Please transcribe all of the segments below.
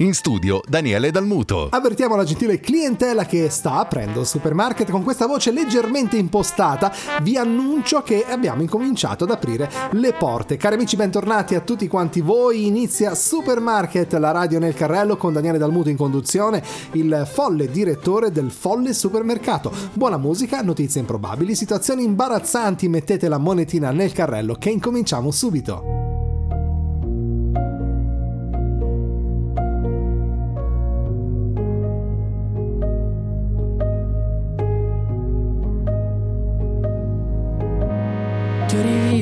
In studio Daniele Dalmuto. Avvertiamo la gentile clientela che sta aprendo il supermarket con questa voce leggermente impostata. Vi annuncio che abbiamo incominciato ad aprire le porte. Cari amici, bentornati a tutti quanti voi. Inizia Supermarket, la radio nel carrello con Daniele Dalmuto in conduzione, il folle direttore del folle supermercato. Buona musica, notizie improbabili, situazioni imbarazzanti. Mettete la monetina nel carrello che incominciamo subito.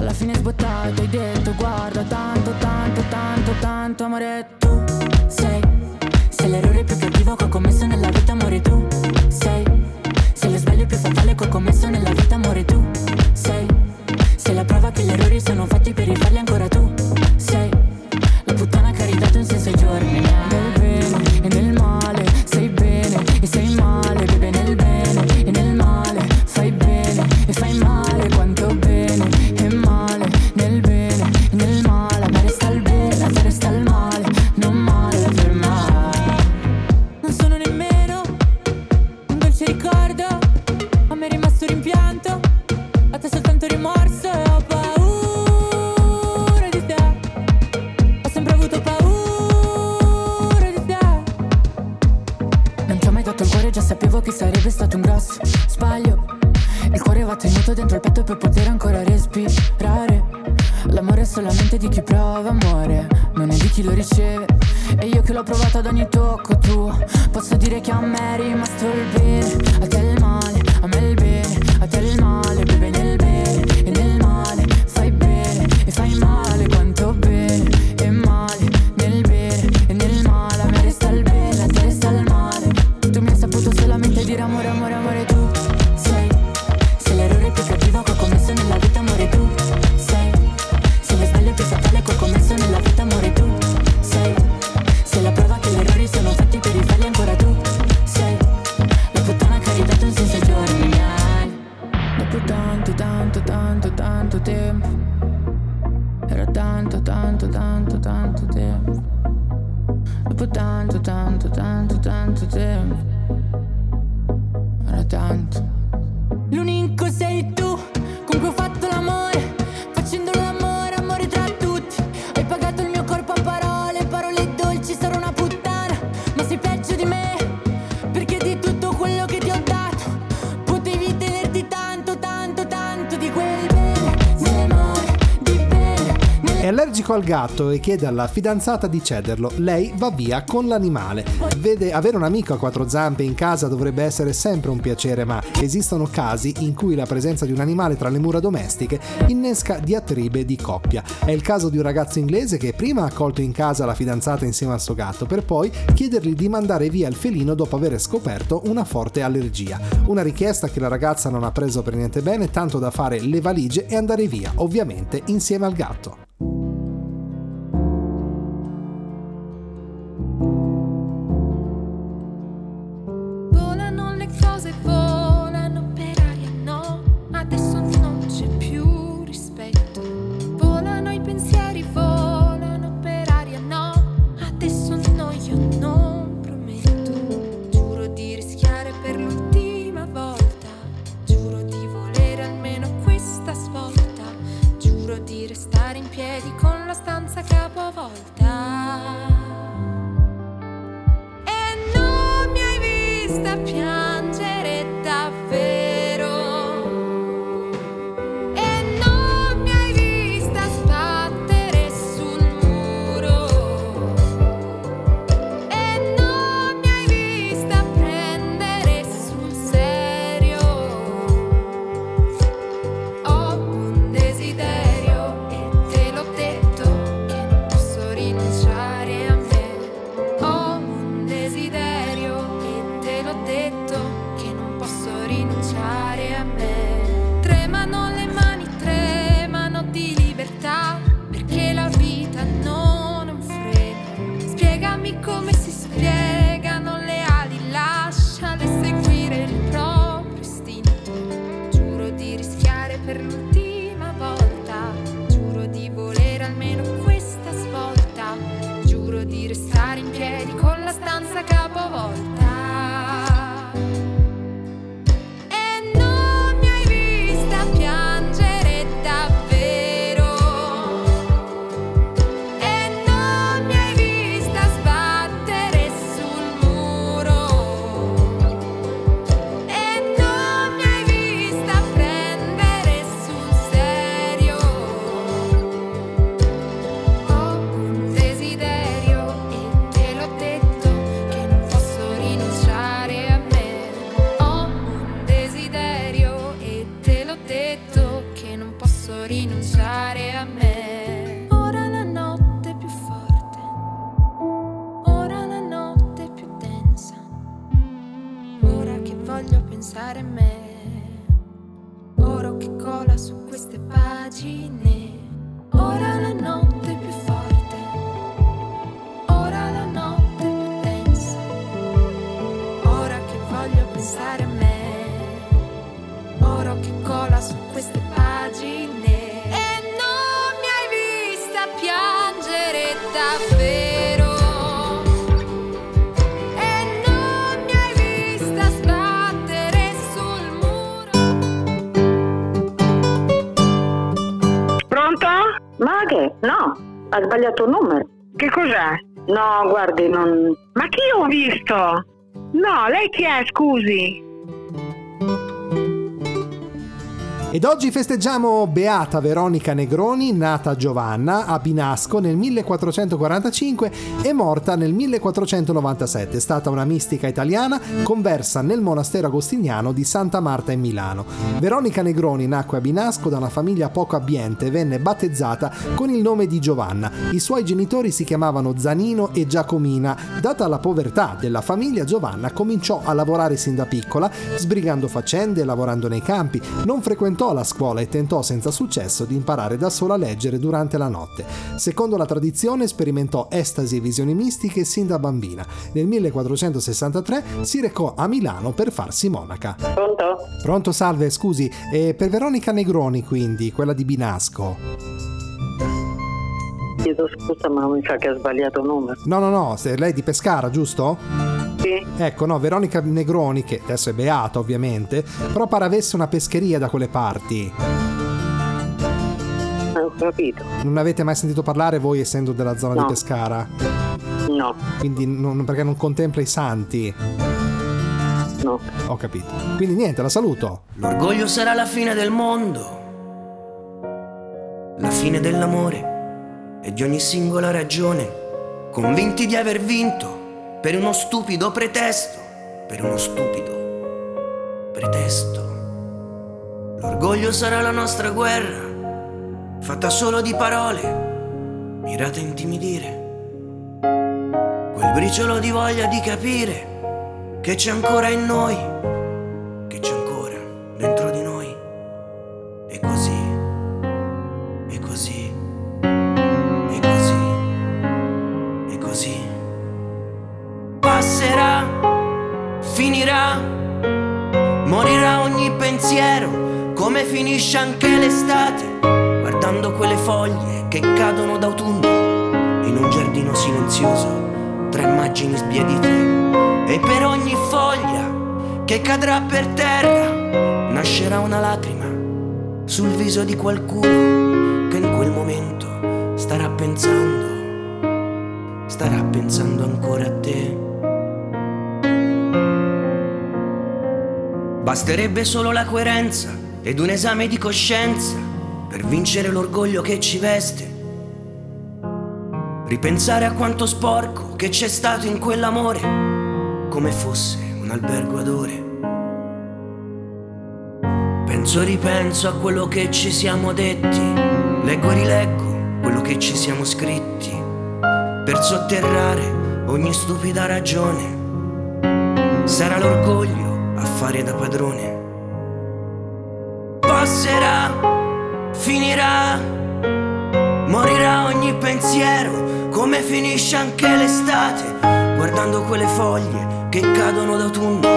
alla fine sbottato hai detto guarda tanto, tanto, tanto, tanto amore tu sei Sei l'errore più cattivo che ho commesso nella vita amore tu sei Sei lo sbaglio più fatale che ho commesso nella vita amore tu sei Sei la prova che gli errori sono fatti per rifarli ancora tu tempo Era tanto. L'unico sei tu con cui ho fatto Allergico al gatto e chiede alla fidanzata di cederlo. Lei va via con l'animale. Vede avere un amico a quattro zampe in casa dovrebbe essere sempre un piacere, ma esistono casi in cui la presenza di un animale tra le mura domestiche innesca diatribe di coppia. È il caso di un ragazzo inglese che prima ha accolto in casa la fidanzata insieme al suo gatto, per poi chiedergli di mandare via il felino dopo aver scoperto una forte allergia. Una richiesta che la ragazza non ha preso per niente bene, tanto da fare le valigie e andare via, ovviamente insieme al gatto. Su queste pagine. Ha sbagliato il numero. Che cos'è? No, guardi, non... Ma chi ho visto? No, lei chi è, scusi? Ed oggi festeggiamo Beata Veronica Negroni, nata Giovanna a Binasco nel 1445 e morta nel 1497. È stata una mistica italiana conversa nel monastero agostiniano di Santa Marta in Milano. Veronica Negroni nacque a Binasco da una famiglia poco abbiente e venne battezzata con il nome di Giovanna. I suoi genitori si chiamavano Zanino e Giacomina. Data la povertà della famiglia, Giovanna cominciò a lavorare sin da piccola, sbrigando faccende lavorando nei campi. Non frequentò la scuola e tentò senza successo di imparare da sola a leggere durante la notte. Secondo la tradizione sperimentò estasi e visioni mistiche sin da bambina. Nel 1463 si recò a Milano per farsi monaca. Pronto? Pronto, salve, scusi, e per Veronica Negroni quindi, quella di Binasco. Chiedo scusa, ma mi sa che ha sbagliato il numero. No, no, no, lei è di Pescara, giusto? Sì? Ecco, no, Veronica Negroni, che adesso è beata ovviamente, però pare avesse una pescheria da quelle parti. Non ho capito. Non avete mai sentito parlare voi essendo della zona di No. Pescara? No, Quindi non- perché non contempla i santi. no. Ho capito. Quindi niente, la saluto. L'orgoglio sarà la fine del mondo, la fine dell'amore e di ogni singola ragione, convinti di aver vinto per uno stupido pretesto, per uno stupido pretesto. L'orgoglio sarà la nostra guerra, fatta solo di parole, mirate a intimidire. Quel briciolo di voglia di capire che c'è ancora in noi che c'è ancora dentro di noi. Pensiero, come finisce anche l'estate, guardando quelle foglie che cadono d'autunno in un giardino silenzioso, tra immagini sbiadite. E per ogni foglia che cadrà per terra nascerà una lacrima sul viso di qualcuno che in quel momento starà pensando, starà pensando ancora a te. Basterebbe solo la coerenza ed un esame di coscienza per vincere l'orgoglio che ci veste. Ripensare a quanto sporco che c'è stato in quell'amore, come fosse un albergo ad ore. Penso e ripenso a quello che ci siamo detti, leggo e rileggo quello che ci siamo scritti, per sotterrare ogni stupida ragione. Sarà l'orgoglio a fare da padrone. Passerà, finirà, morirà ogni pensiero, come finisce anche l'estate, guardando quelle foglie che cadono d'autunno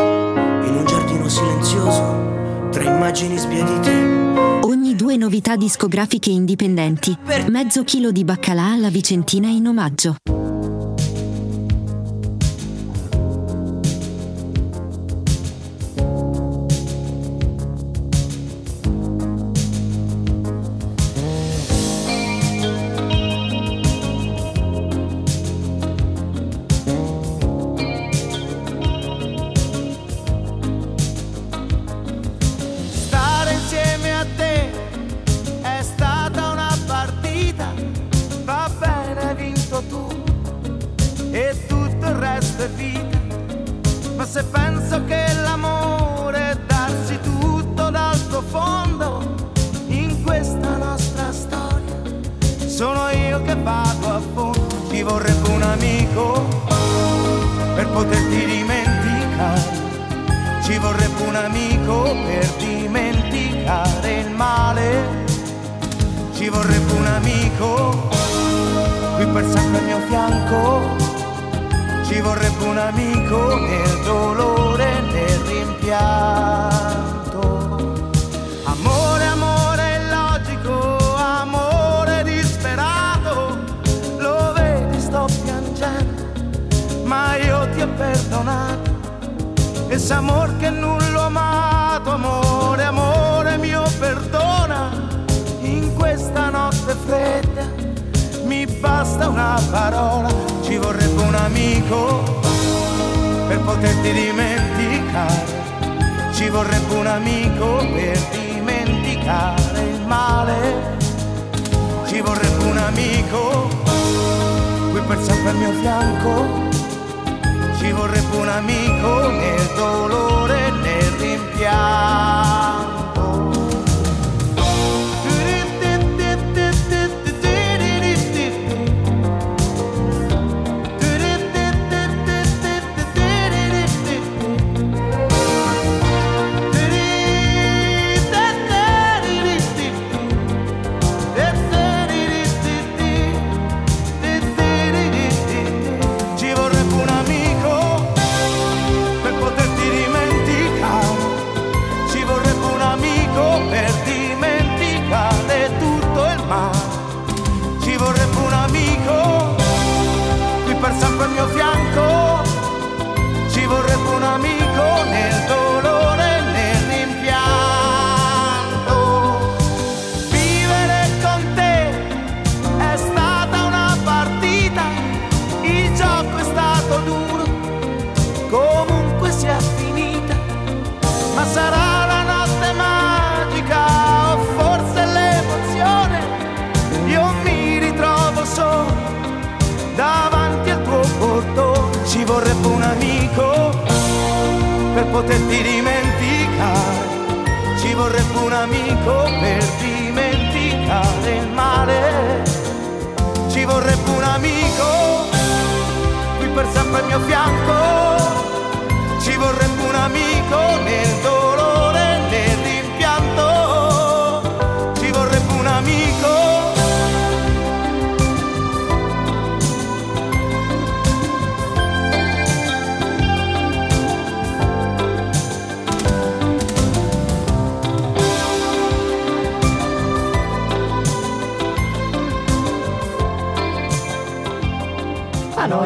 in un giardino silenzioso, tra immagini sbiadite. Ogni due novità discografiche indipendenti. Mezzo chilo di baccalà alla Vicentina in omaggio. Se penso che l'amore è darsi tutto dal profondo in questa nostra storia, sono io che vado a fondo, ci vorrebbe un amico per poterti dimenticare. Ci vorrebbe un amico per dimenticare il male. Ci vorrebbe un amico qui per sempre al mio fianco. Ci vorrebbe un amico nel dolore e nel rimpianto. Amore, amore illogico, amore disperato. Lo vedi, sto piangendo, ma io ti ho perdonato. Ese amor che nullo amato, amore, amore mio, perdona. In questa notte fredda mi basta una parola, ci vorrebbe un amico per poterti dimenticare. Ci vorrebbe un amico per dimenticare il male. Ci vorrebbe un amico qui per sempre al mio fianco. Ci vorrebbe un amico nel dolore e nel rimpianto.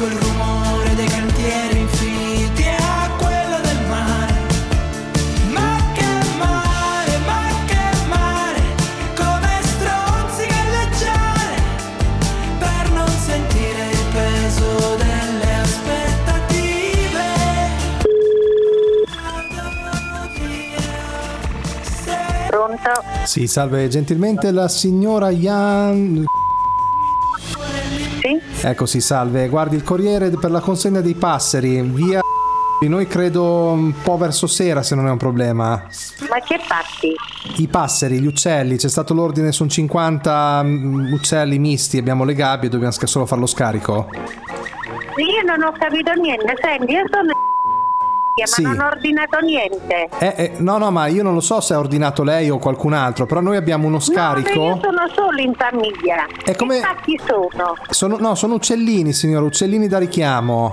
riconduco rumore dei cantieri infiniti a quello del mare. Ma che mare, ma che mare, come stronzica leggere per non sentire il peso delle aspettative. Pronto? Sì, salve, gentilmente la signora Jan... Sì? Ecco, sì, salve. Guardi il corriere per la consegna dei passeri, via... Noi credo un po' verso sera se non è un problema. Ma che fatti? I passeri, gli uccelli, c'è stato l'ordine, sono 50 mm, uccelli misti, abbiamo le gabbie, dobbiamo solo fare lo scarico. Io non ho capito niente, senti, io sono ma Sì. non ho ordinato niente. Eh, eh, no, no, ma io non lo so se ha ordinato lei o qualcun altro, però noi abbiamo uno No, io scarico. sono solo in famiglia. E come- Che sono? Sono, no, sono uccellini, signora, uccellini da richiamo.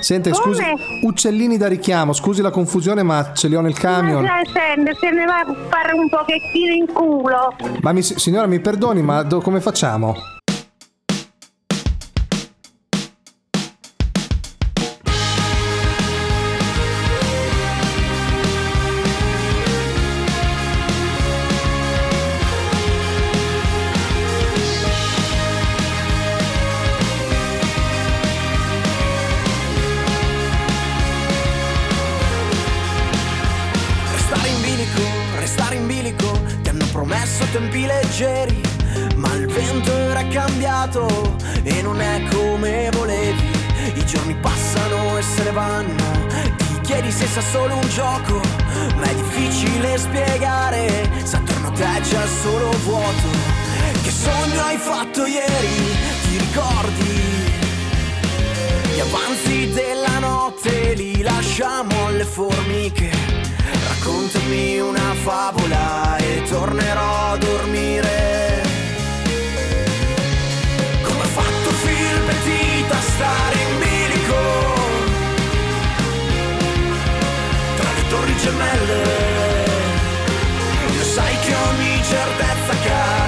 Sente, Come? scusi, uccellini da richiamo, scusi la confusione, ma ce li ho nel camion. Ma senti, se ne va a fare un pochettino in culo. Ma mi- signora, mi perdoni, ma do- come facciamo? Promesso tempi leggeri, ma il vento era cambiato e non è come volevi. I giorni passano e se ne vanno, ti chiedi se sia solo un gioco, ma è difficile spiegare se attorno a te c'è solo vuoto. Che sogno hai fatto ieri, ti ricordi? Gli avanzi della notte li lasciamo alle formiche. Raccontami una favola e tornerò a dormire. Come ha fatto Phil Petit a stare in bilico? Tra le torri gemelle. Lo sai che ogni certezza cade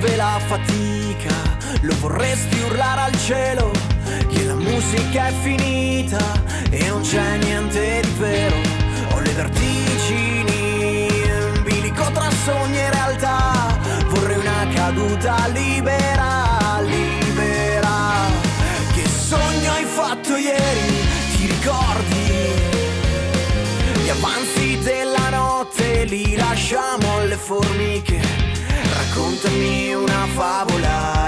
serve la fatica? Lo vorresti urlare al cielo? Che la musica è finita e non c'è niente di vero. Ho le vertigini, in bilico tra sogni e realtà. Vorrei una caduta libera, libera. Che sogno hai fatto ieri? Ti ricordi? Gli avanzi della notte li lasciamo alle formiche. Raccontami una favola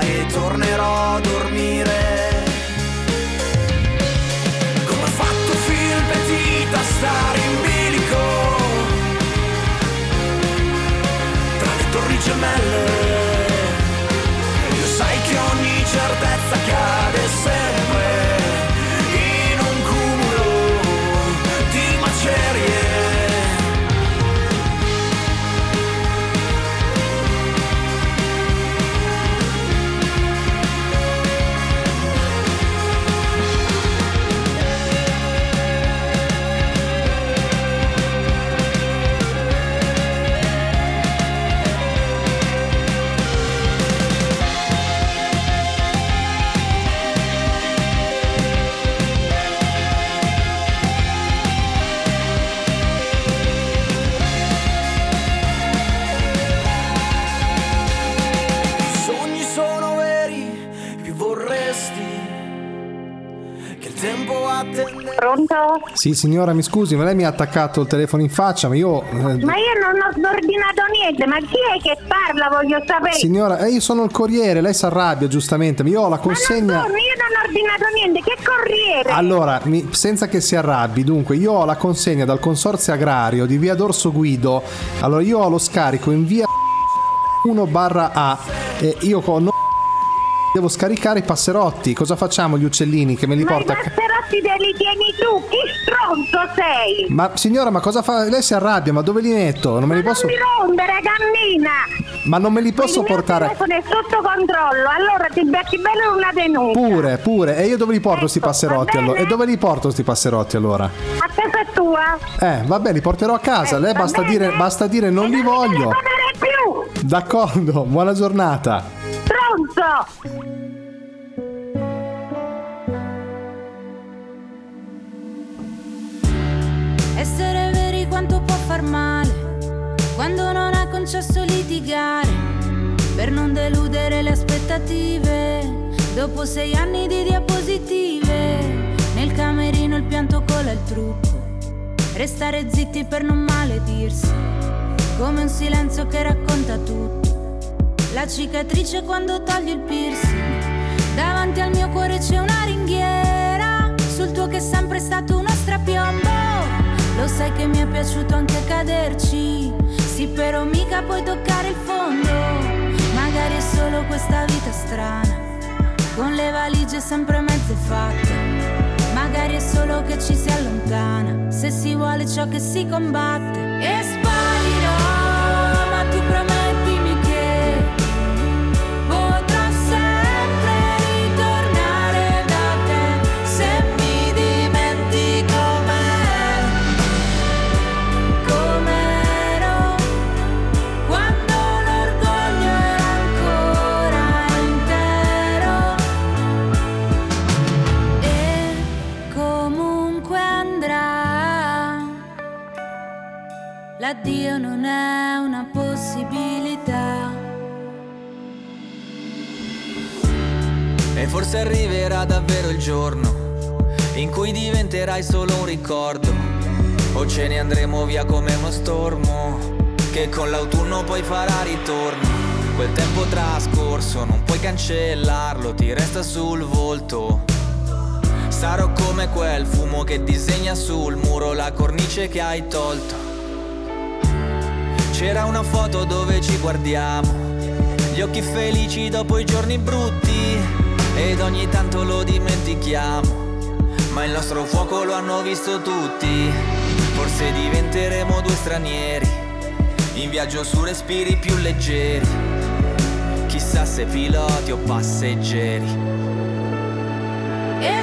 Sì, signora, mi scusi, ma lei mi ha attaccato il telefono in faccia, ma io... eh, Ma io non ho ordinato niente, ma chi è che parla voglio sapere? Signora, eh, io sono il corriere, lei si arrabbia giustamente, ma io ho la consegna... Ma non sono, io non ho ordinato niente, che corriere? Allora, mi- senza che si arrabbi, dunque, io ho la consegna dal consorzio agrario di via Dorso Guido. Allora, io ho lo scarico in via 1 barra A e io con devo scaricare i passerotti. Cosa facciamo gli uccellini che me li ma i porta ca- passerotti te li tieni tu, chi stronzo sei? Ma signora, ma cosa fa? Lei si arrabbia, ma dove li metto? Non me li posso Non mi rompere, cammina! Ma non me li posso Il mio portare telefono è sotto controllo, allora ti becchi bene una denuncia. Pure, pure. E io dove li porto sti Ecco, passerotti allora? E dove li porto sti passerotti allora? A casa tua. Eh, vabbè, li porterò a casa. Eh, Lei basta bene. dire, basta dire non E li non voglio. telefonare più, D'accordo, buona giornata. Stronzo! Essere veri quanto può far male quando non ha concesso litigare per non deludere le aspettative. Dopo sei anni di diapositive, nel camerino il pianto cola il trucco. Restare zitti per non maledirsi, come un silenzio che racconta tutto. La cicatrice quando togli il piercing, davanti al mio cuore c'è una ringhiera, sul tuo che è sempre stato uno strapiombo. Lo sai che mi è piaciuto anche caderci, sì però mica puoi toccare il fondo. Magari è solo questa vita strana, con le valigie sempre mezze fatte. Magari è solo che ci si allontana, se si vuole ciò che si combatte. E davvero il giorno in cui diventerai solo un ricordo. O ce ne andremo via come uno stormo che con l'autunno poi farà ritorno. Quel tempo trascorso non puoi cancellarlo, ti resta sul volto. Sarò come quel fumo che disegna sul muro la cornice che hai tolto. C'era una foto dove ci guardiamo, gli occhi felici dopo i giorni brutti ed ogni tanto lo dimentichiamo. Ma il nostro fuoco lo hanno visto tutti, forse diventeremo due stranieri, in viaggio su respiri più leggeri, chissà se piloti o passeggeri. E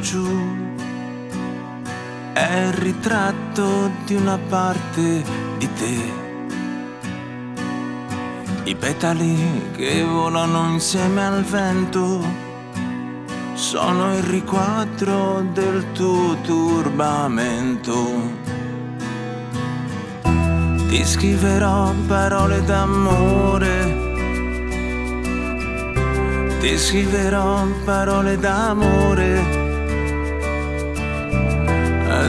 Giù è il ritratto di una parte di te. I petali che volano insieme al vento sono il riquadro del tuo turbamento. Ti scriverò parole d'amore ti scriverò parole d'amore,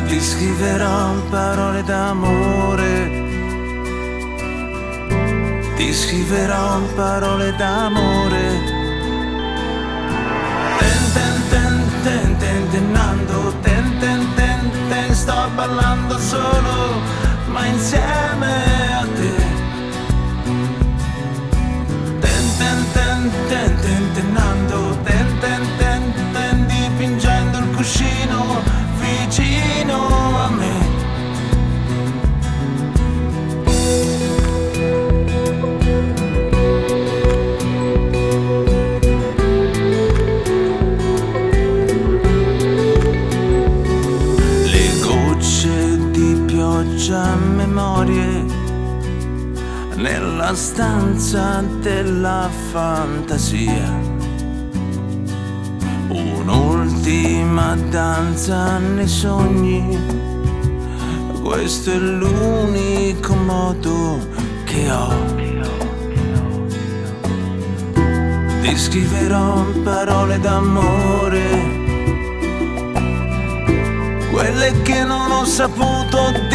ti scriverò parole d'amore, ti scriverò parole d'amore. Ten ten ten ten ten tennando, ten ten ten ten sto ballando solo, ma insieme a te. Ten ten ten ten ten tennando ten ten ten ten dipingendo il cuscino vicino a me. Le gocce di pioggia memorie nella stanza della fantasia Un'ultima danza nei sogni, questo è l'unico modo che ho. Ti scriverò parole d'amore, quelle che non ho saputo dire.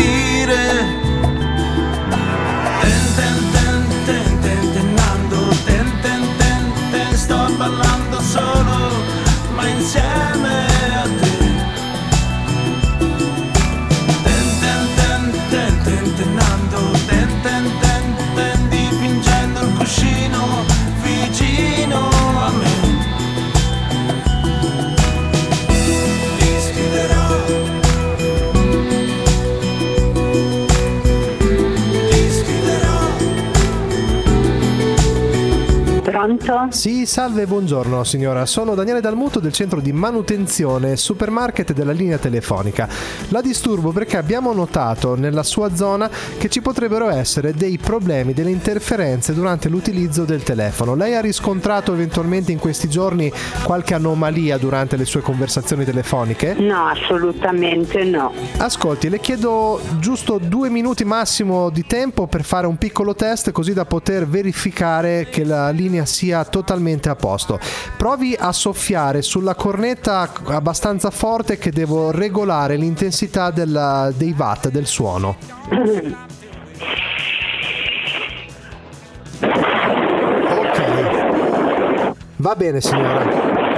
Sì, salve, buongiorno signora. Sono Daniele Dalmuto del centro di manutenzione supermarket della linea telefonica. La disturbo perché abbiamo notato nella sua zona che ci potrebbero essere dei problemi, delle interferenze durante l'utilizzo del telefono. Lei ha riscontrato eventualmente in questi giorni qualche anomalia durante le sue conversazioni telefoniche? No, assolutamente no. Ascolti, le chiedo giusto due minuti massimo di tempo per fare un piccolo test così da poter verificare che la linea sia totalmente a posto. Provi a soffiare sulla cornetta abbastanza forte che devo regolare l'intensità della- dei watt del suono. Ok. Va bene signora.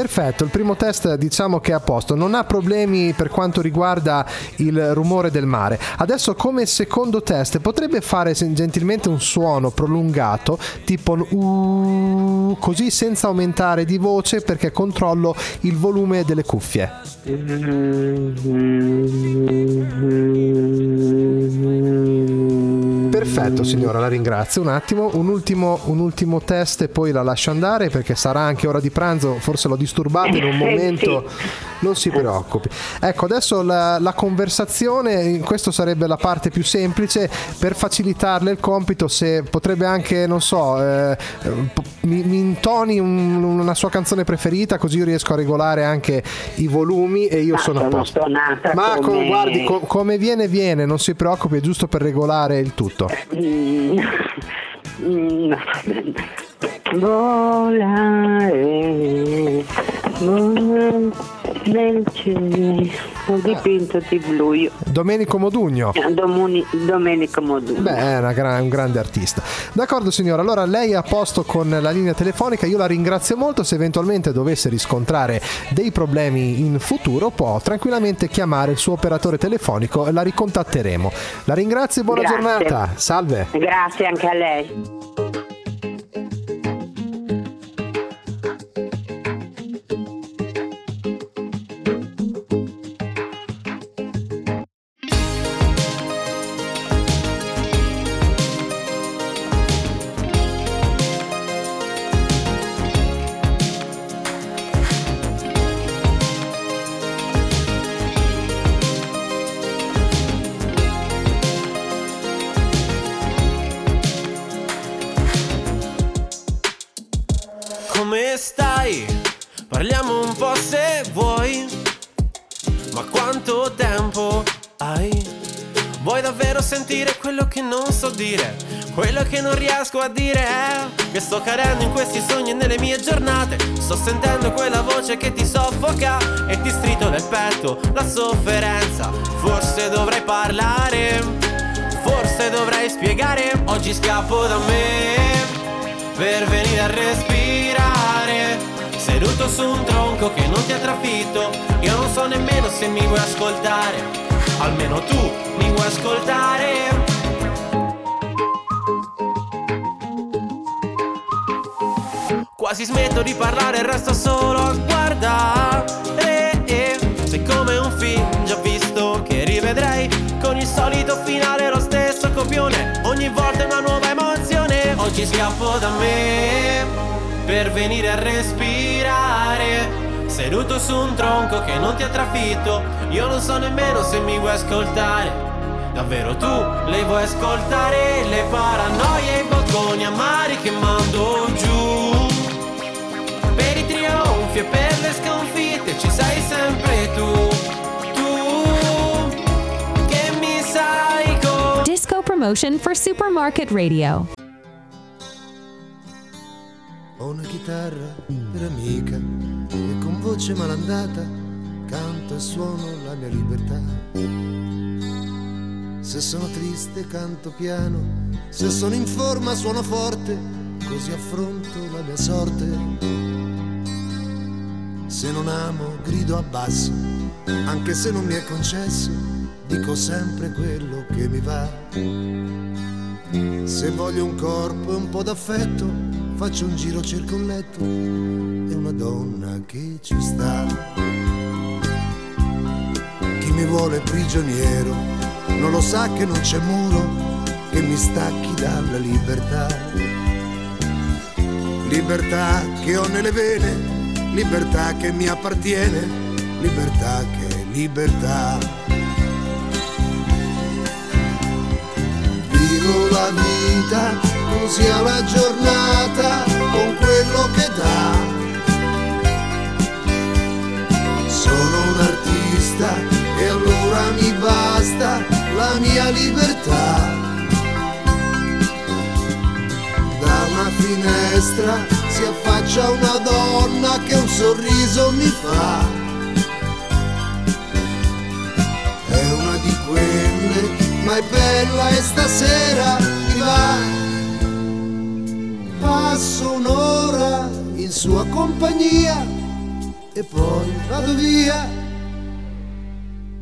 Perfetto, il primo test diciamo che è a posto, non ha problemi per quanto riguarda il rumore del mare. Adesso come secondo test potrebbe fare gentilmente un suono prolungato, tipo uh, così senza aumentare di voce perché controllo il volume delle cuffie. Perfetto signora, la ringrazio. Un attimo, un ultimo, un ultimo test e poi la lascio andare perché sarà anche ora di pranzo, forse l'ho disturbato in un Eh, momento. sì. Non si preoccupi. Ecco, adesso la, la conversazione, questo sarebbe la parte più semplice, per facilitarle il compito, se potrebbe anche, non so, eh, mi, mi intoni un- una sua canzone preferita così io riesco a regolare anche i volumi e io Ma sono a posto. Ma con- come- guardi, co- come viene viene, non si preoccupi, è giusto per regolare il tutto. Mm, mm, Volare, volare nel cielo. Dipinto di blu io. Domenico Modugno. Domuni- Domenico Modugno. Beh, è una gra- un grande artista. D'accordo signora, allora lei è a posto con la linea telefonica, io la ringrazio molto, se eventualmente dovesse riscontrare dei problemi in futuro può tranquillamente chiamare il suo operatore telefonico e la ricontatteremo. La ringrazio e buona Grazie. giornata. Salve. Grazie anche a lei. Non so dire? Quello che non riesco a dire è che sto cadendo in questi sogni e nelle mie giornate. Sto sentendo quella voce che ti soffoca e ti strito nel petto la sofferenza. Forse dovrei parlare, forse dovrei spiegare. Oggi scappo da me per venire a respirare. Seduto su un tronco che non ti ha trafitto, io non so nemmeno se mi vuoi ascoltare. Almeno tu mi vuoi ascoltare. Quasi smetto di parlare e resto solo a guardare. Sei come un film già visto che rivedrei con il solito finale, lo stesso copione. Ogni volta una nuova emozione. Oggi scappo da me per venire a respirare. Seduto su un tronco che non ti ha trafitto, io non so nemmeno se mi vuoi ascoltare. Davvero tu le vuoi ascoltare le paranoie e i bocconi amari che mando giù trionfi e per le sconfitte ci sei sempre tu Tu che mi sai con Disco promotion for Supermarket Radio. Ho una chitarra per amica e con voce malandata canto e suono la mia libertà. Se sono triste canto piano, se sono in forma suono forte, così affronto la mia sorte. Se non amo grido a basso, anche se non mi è concesso, dico sempre quello che mi va. Se voglio un corpo e un po' d'affetto, faccio un giro, cerco un letto e una donna che ci sta. Chi mi vuole prigioniero non lo sa che non c'è muro che mi stacchi dalla libertà. Libertà che ho nelle vene, libertà che mi appartiene, libertà che è libertà. Vivo la vita così alla giornata con quello che dà. Sono un artista e allora mi basta la mia libertà. Da una finestra si affaccia una donna che un sorriso mi fa. È una di quelle, ma è bella e stasera mi va. Passo un'ora in sua compagnia e poi vado via.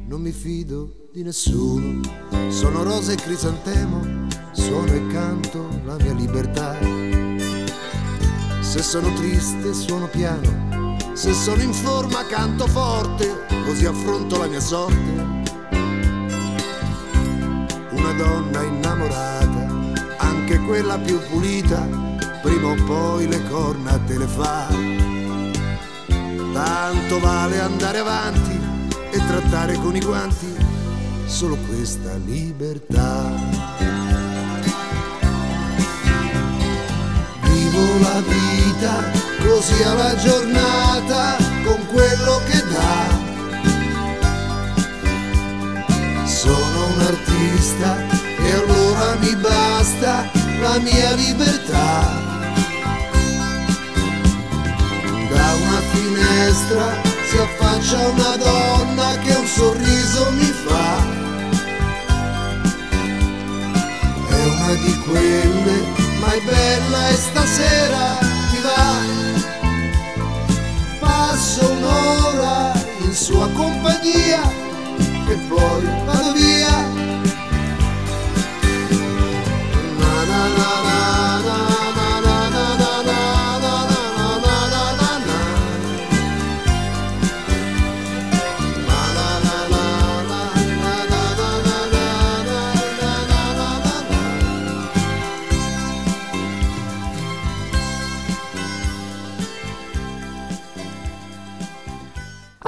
Non mi fido di nessuno, sono rosa e crisantemo, suono e canto la mia libertà. Se sono triste suono piano, se sono in forma canto forte, così affronto la mia sorte. Una donna innamorata, anche quella più pulita, prima o poi le corna te le fa. Tanto vale andare avanti e trattare con i guanti solo questa libertà. La vita così alla giornata con quello che dà. Sono un artista e allora mi basta la mia libertà. Da una finestra si affaccia una donna che un sorriso mi fa. È una di quelle, ma è bella e stasera mi va. Passo un'ora in sua compagnia e poi vado via.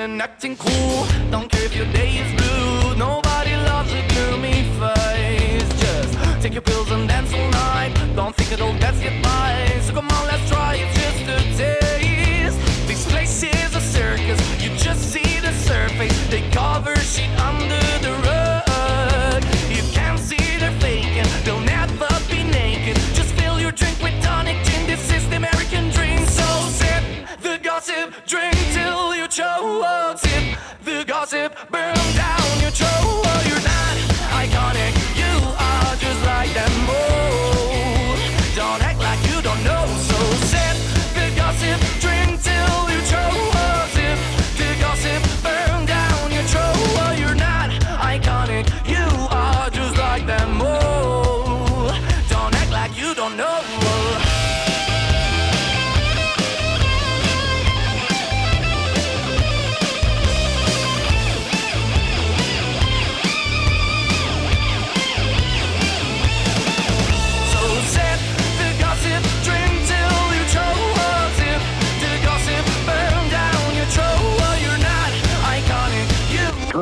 And acting cool. Don't care if your day is blue. Nobody loves a gloomy face. Just take your pills and dance all night. Don't think it'll get by. So come on, let's try it just a taste. This place is a circus. You just see the surface. They cover shit under the rug.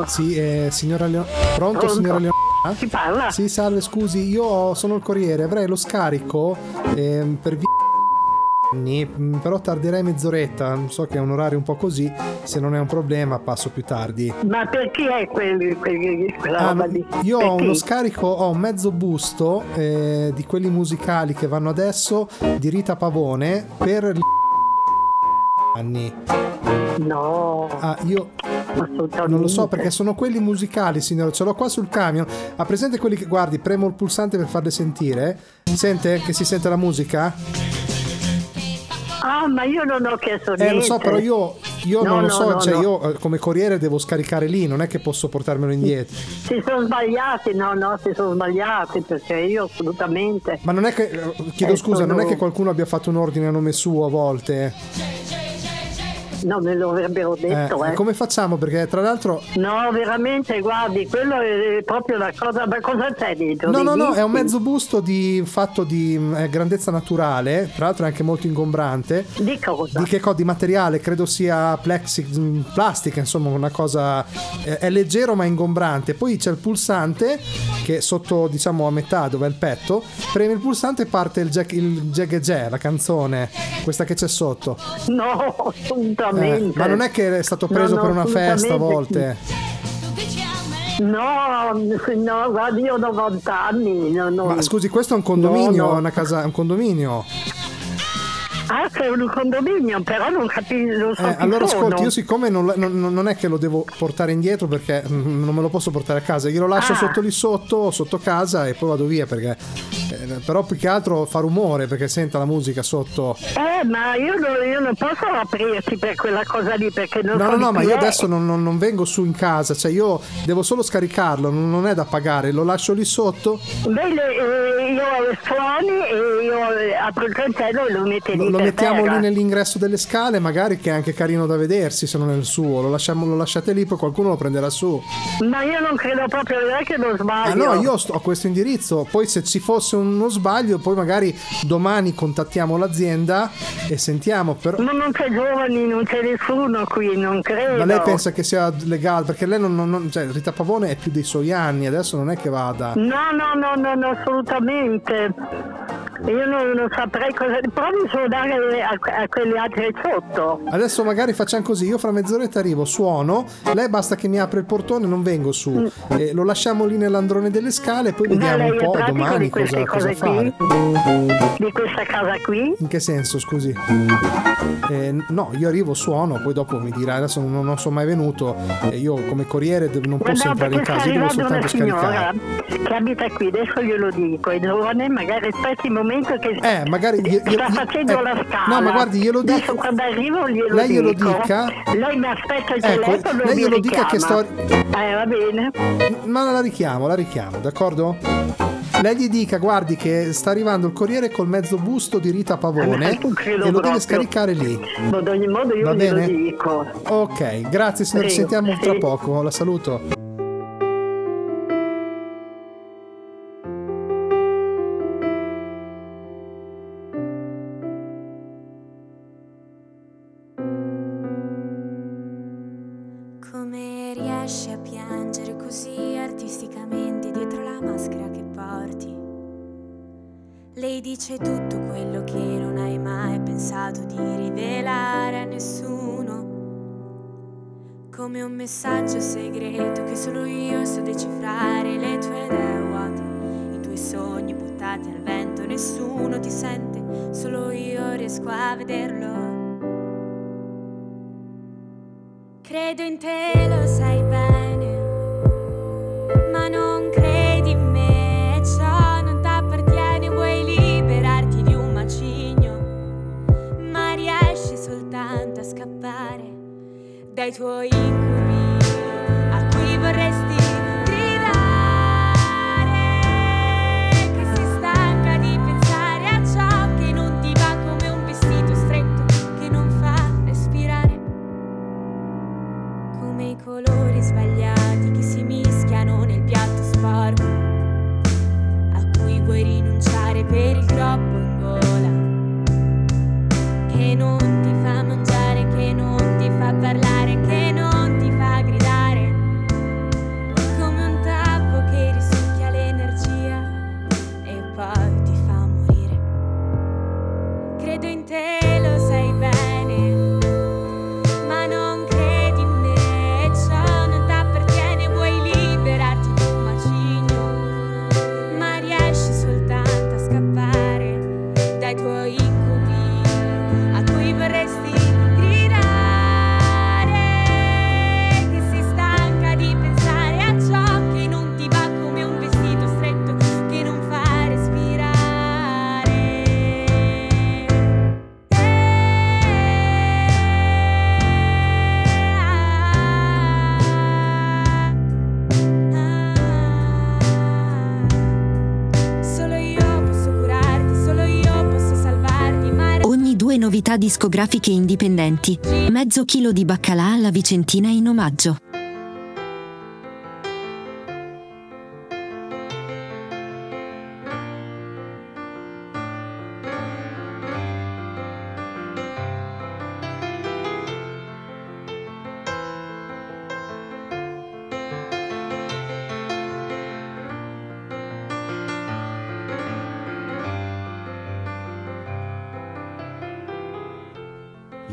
Sì, eh, signora Leon... Pronto, Pronto? signora Leon... Si parla? Sì, salve, scusi, io sono il corriere, avrei lo scarico ehm, per vi- anni, mm, però tarderei mezz'oretta, so che è un orario un po' così, se non è un problema passo più tardi. Ma per chi è quel, quel- quella Ah, roba no, lì? io Per ho uno scarico, ho un mezzo busto eh, di quelli musicali che vanno adesso di Rita Pavone per anni. No. Ah, io non lo so perché sono quelli musicali, signore. Ce l'ho qua sul camion. Ha presente quelli che guardi, premo il pulsante per farle sentire? Sente che si sente la musica? Ah, ma io non ho chiesto niente. Eh, lo so, però io, io No, non lo no, so, no, cioè io eh, come corriere devo scaricare lì, non è che posso portarmelo indietro. Si sono sbagliati, no, no, si sono sbagliati perché io assolutamente. Ma non è che, eh, chiedo Eh, scusa, non è sono- che qualcuno abbia fatto un ordine a nome suo a volte? No, me lo avrebbero detto, Eh, eh. come facciamo? Perché tra l'altro... No, veramente, guardi, quello è proprio la cosa. Ma cosa c'è dentro? No, no, no, è un mezzo busto di fatto di eh, grandezza naturale, tra l'altro è anche molto ingombrante. Di cosa? Di che co- Di materiale, credo sia plexi, mm, plastica, insomma, una cosa eh, è leggero ma ingombrante. Poi c'è il pulsante che sotto, diciamo, a metà dove è il petto, premi il pulsante e parte il Jack il Jay, la canzone, questa che c'è sotto. No, assolutamente. Eh, ma non è che è stato preso No, no, per una festa a assolutamente volte. No, no, guardi, io ho 90 anni. no. Ma scusi, questo è un condominio, è una casa, è un condominio. Ah, c'è un condominio, però non capisco. So Eh, allora sono. ascolti, io siccome non, non- non è che lo devo portare indietro perché non me lo posso portare a casa, glielo lascio Ah. sotto lì sotto, sotto casa e poi vado via perché eh, però più che altro fa rumore perché senta la musica sotto. Eh, ma io non, io non posso aprirti per quella cosa lì perché non No, no, no, ma io è. adesso non, non- non vengo su in casa, cioè io devo solo scaricarlo, non, è da pagare, lo lascio lì sotto, Beh, le- eh, io suoni e io apro il cancello e lo metti lì lo per mettiamo lì nell'ingresso delle scale, magari che è anche carino da vedersi se non è il suo, lo, lasciamo- lo lasciate lì, poi qualcuno lo prenderà su. Ma io non credo proprio che non Ah sbaglio. no, io sto- ho questo indirizzo, poi se ci fosse uno sbaglio, poi magari domani contattiamo l'azienda e sentiamo, però... Ma non c'è giovani, non c'è nessuno qui, non credo. Ma lei pensa che sia legale? Perché lei non, non- non- cioè Rita Pavone è più dei suoi anni, adesso non è che vada. No, no, no, no, no, assolutamente. Io non, non saprei cosa. Provi a suonare a, a quelli altri sotto. Adesso magari facciamo così, io fra mezz'oretta arrivo, suono, lei basta che mi apre il portone, non vengo su. Eh, lo lasciamo lì nell'androne delle scale, poi Ma vediamo un po' domani cosa, cosa fare. Di questa casa qui? In che senso, scusi? Eh, no, io arrivo, suono, poi dopo mi dirà, adesso non, non sono mai venuto, eh, io come corriere non posso Guarda, entrare in casa, io devo soltanto scaricare. che abita qui, adesso glielo dico, è giovane, magari aspetti il momento che Eh, magari sta gli- facendo eh, la scala. no, ma guardi, glielo Adesso dico- quando arrivo glielo Lei glielo dico. dica. Lei mi aspetta il Ecco, telefono lei glielo dica che sto- Eh, va bene. Ma la richiamo, la richiamo, d'accordo? Lei gli dica, guardi che sta arrivando il corriere col mezzo busto di Rita Pavone credo e lo proprio. deve scaricare lì. Ma ad ogni modo io Va glielo bene? dico. Ok, grazie signor, ci Prego, sentiamo tra poco, la saluto. Come un messaggio segreto che solo io so decifrare le tue idee vuote, i tuoi sogni buttati al vento, nessuno ti sente, solo io riesco a vederlo. Credo in te, lo sai 拜托遗 discografiche indipendenti. Mezzo chilo di baccalà alla Vicentina in omaggio.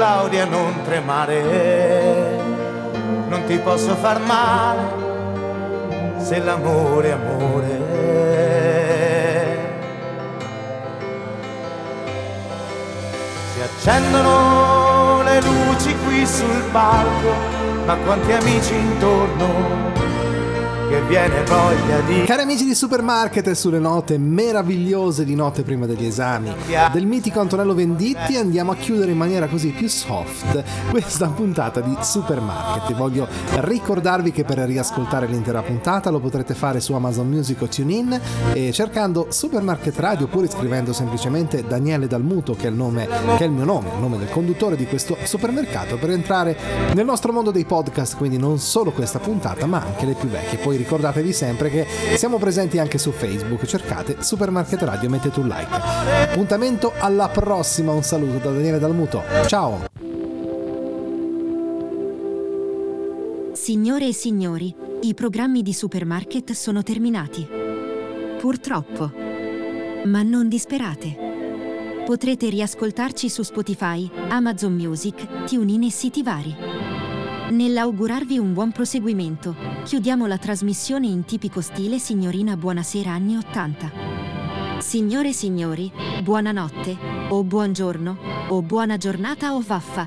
Claudia, non tremare, non ti posso far male se l'amore è amore. Si accendono le luci qui sul palco, ma quanti amici intorno viene voglia di... Cari amici di Supermarket sulle note meravigliose di notte prima degli esami del mitico Antonello Venditti andiamo a chiudere in maniera così più soft questa puntata di Supermarket. Voglio ricordarvi che per riascoltare l'intera puntata lo potrete fare su Amazon Music o TuneIn e cercando Supermarket Radio oppure scrivendo semplicemente Daniele Dalmuto che è il nome che è il mio nome, il nome del conduttore di questo supermercato per entrare nel nostro mondo dei podcast, quindi non solo questa puntata ma anche le più vecchie. Poi ricordatevi sempre che siamo presenti anche su Facebook, cercate Supermarket Radio mettete un like. Appuntamento alla prossima, un saluto da Daniele Dalmuto. Ciao! Signore e signori, i programmi di Supermarket sono terminati. Purtroppo. Ma non disperate. Potrete riascoltarci su Spotify, Amazon Music, TuneIn e siti vari. Nell'augurarvi un buon proseguimento, chiudiamo la trasmissione in tipico stile signorina buonasera anni 80. Signore e signori, buonanotte, o buongiorno, o buona giornata o vaffa.